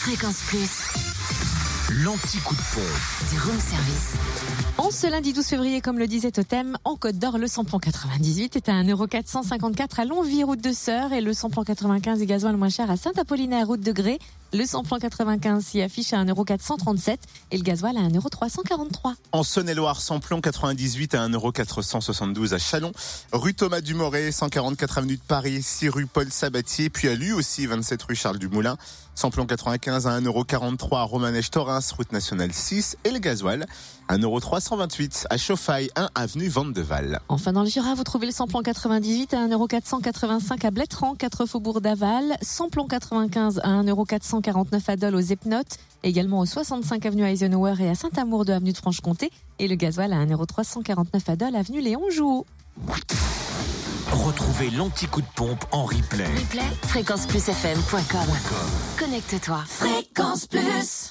Fréquence Plus, L'anti-coup de pompe. du room service. En ce lundi 12 février, comme le disait Totem, en Côte d'Or, le samplon 98 est à 1,454€ à Longvie, route de Sœur, et le samplon 95 est gasoil moins cher à Saint-Apollinaire, route de Grès. Le samplon 95 s'y affiche à 1,437€ et le gasoil à 1,343€. En Saône-et-Loire, samplon 98 à 1,472€ à Chalon. Rue Thomas Dumoré, 144 avenue de Paris, 6 rue Paul Sabatier, puis à lui aussi 27 rue Charles Dumoulin. Samplon 95 à 1,43€ à Romanèche-Torins, route nationale 6 et le gasoil à 1,328€ à Chauffaille, 1 avenue Vandeval. Enfin dans le Jura, vous trouvez le samplon 98 à 1,485€ à Blétran, 4 faubourg d'Aval, samplon 95 à 1,400 449 Adol aux Epnotes, également aux 65 avenue Eisenhower et à Saint-Amour de avenue de Franche-Comté, et le gasoil à 1,349 Adol avenue Léon Jouot. Retrouvez l'anti-coup de pompe en replay. Replay, fréquenceplusfm.com. Connecte-toi. Fréquence Plus.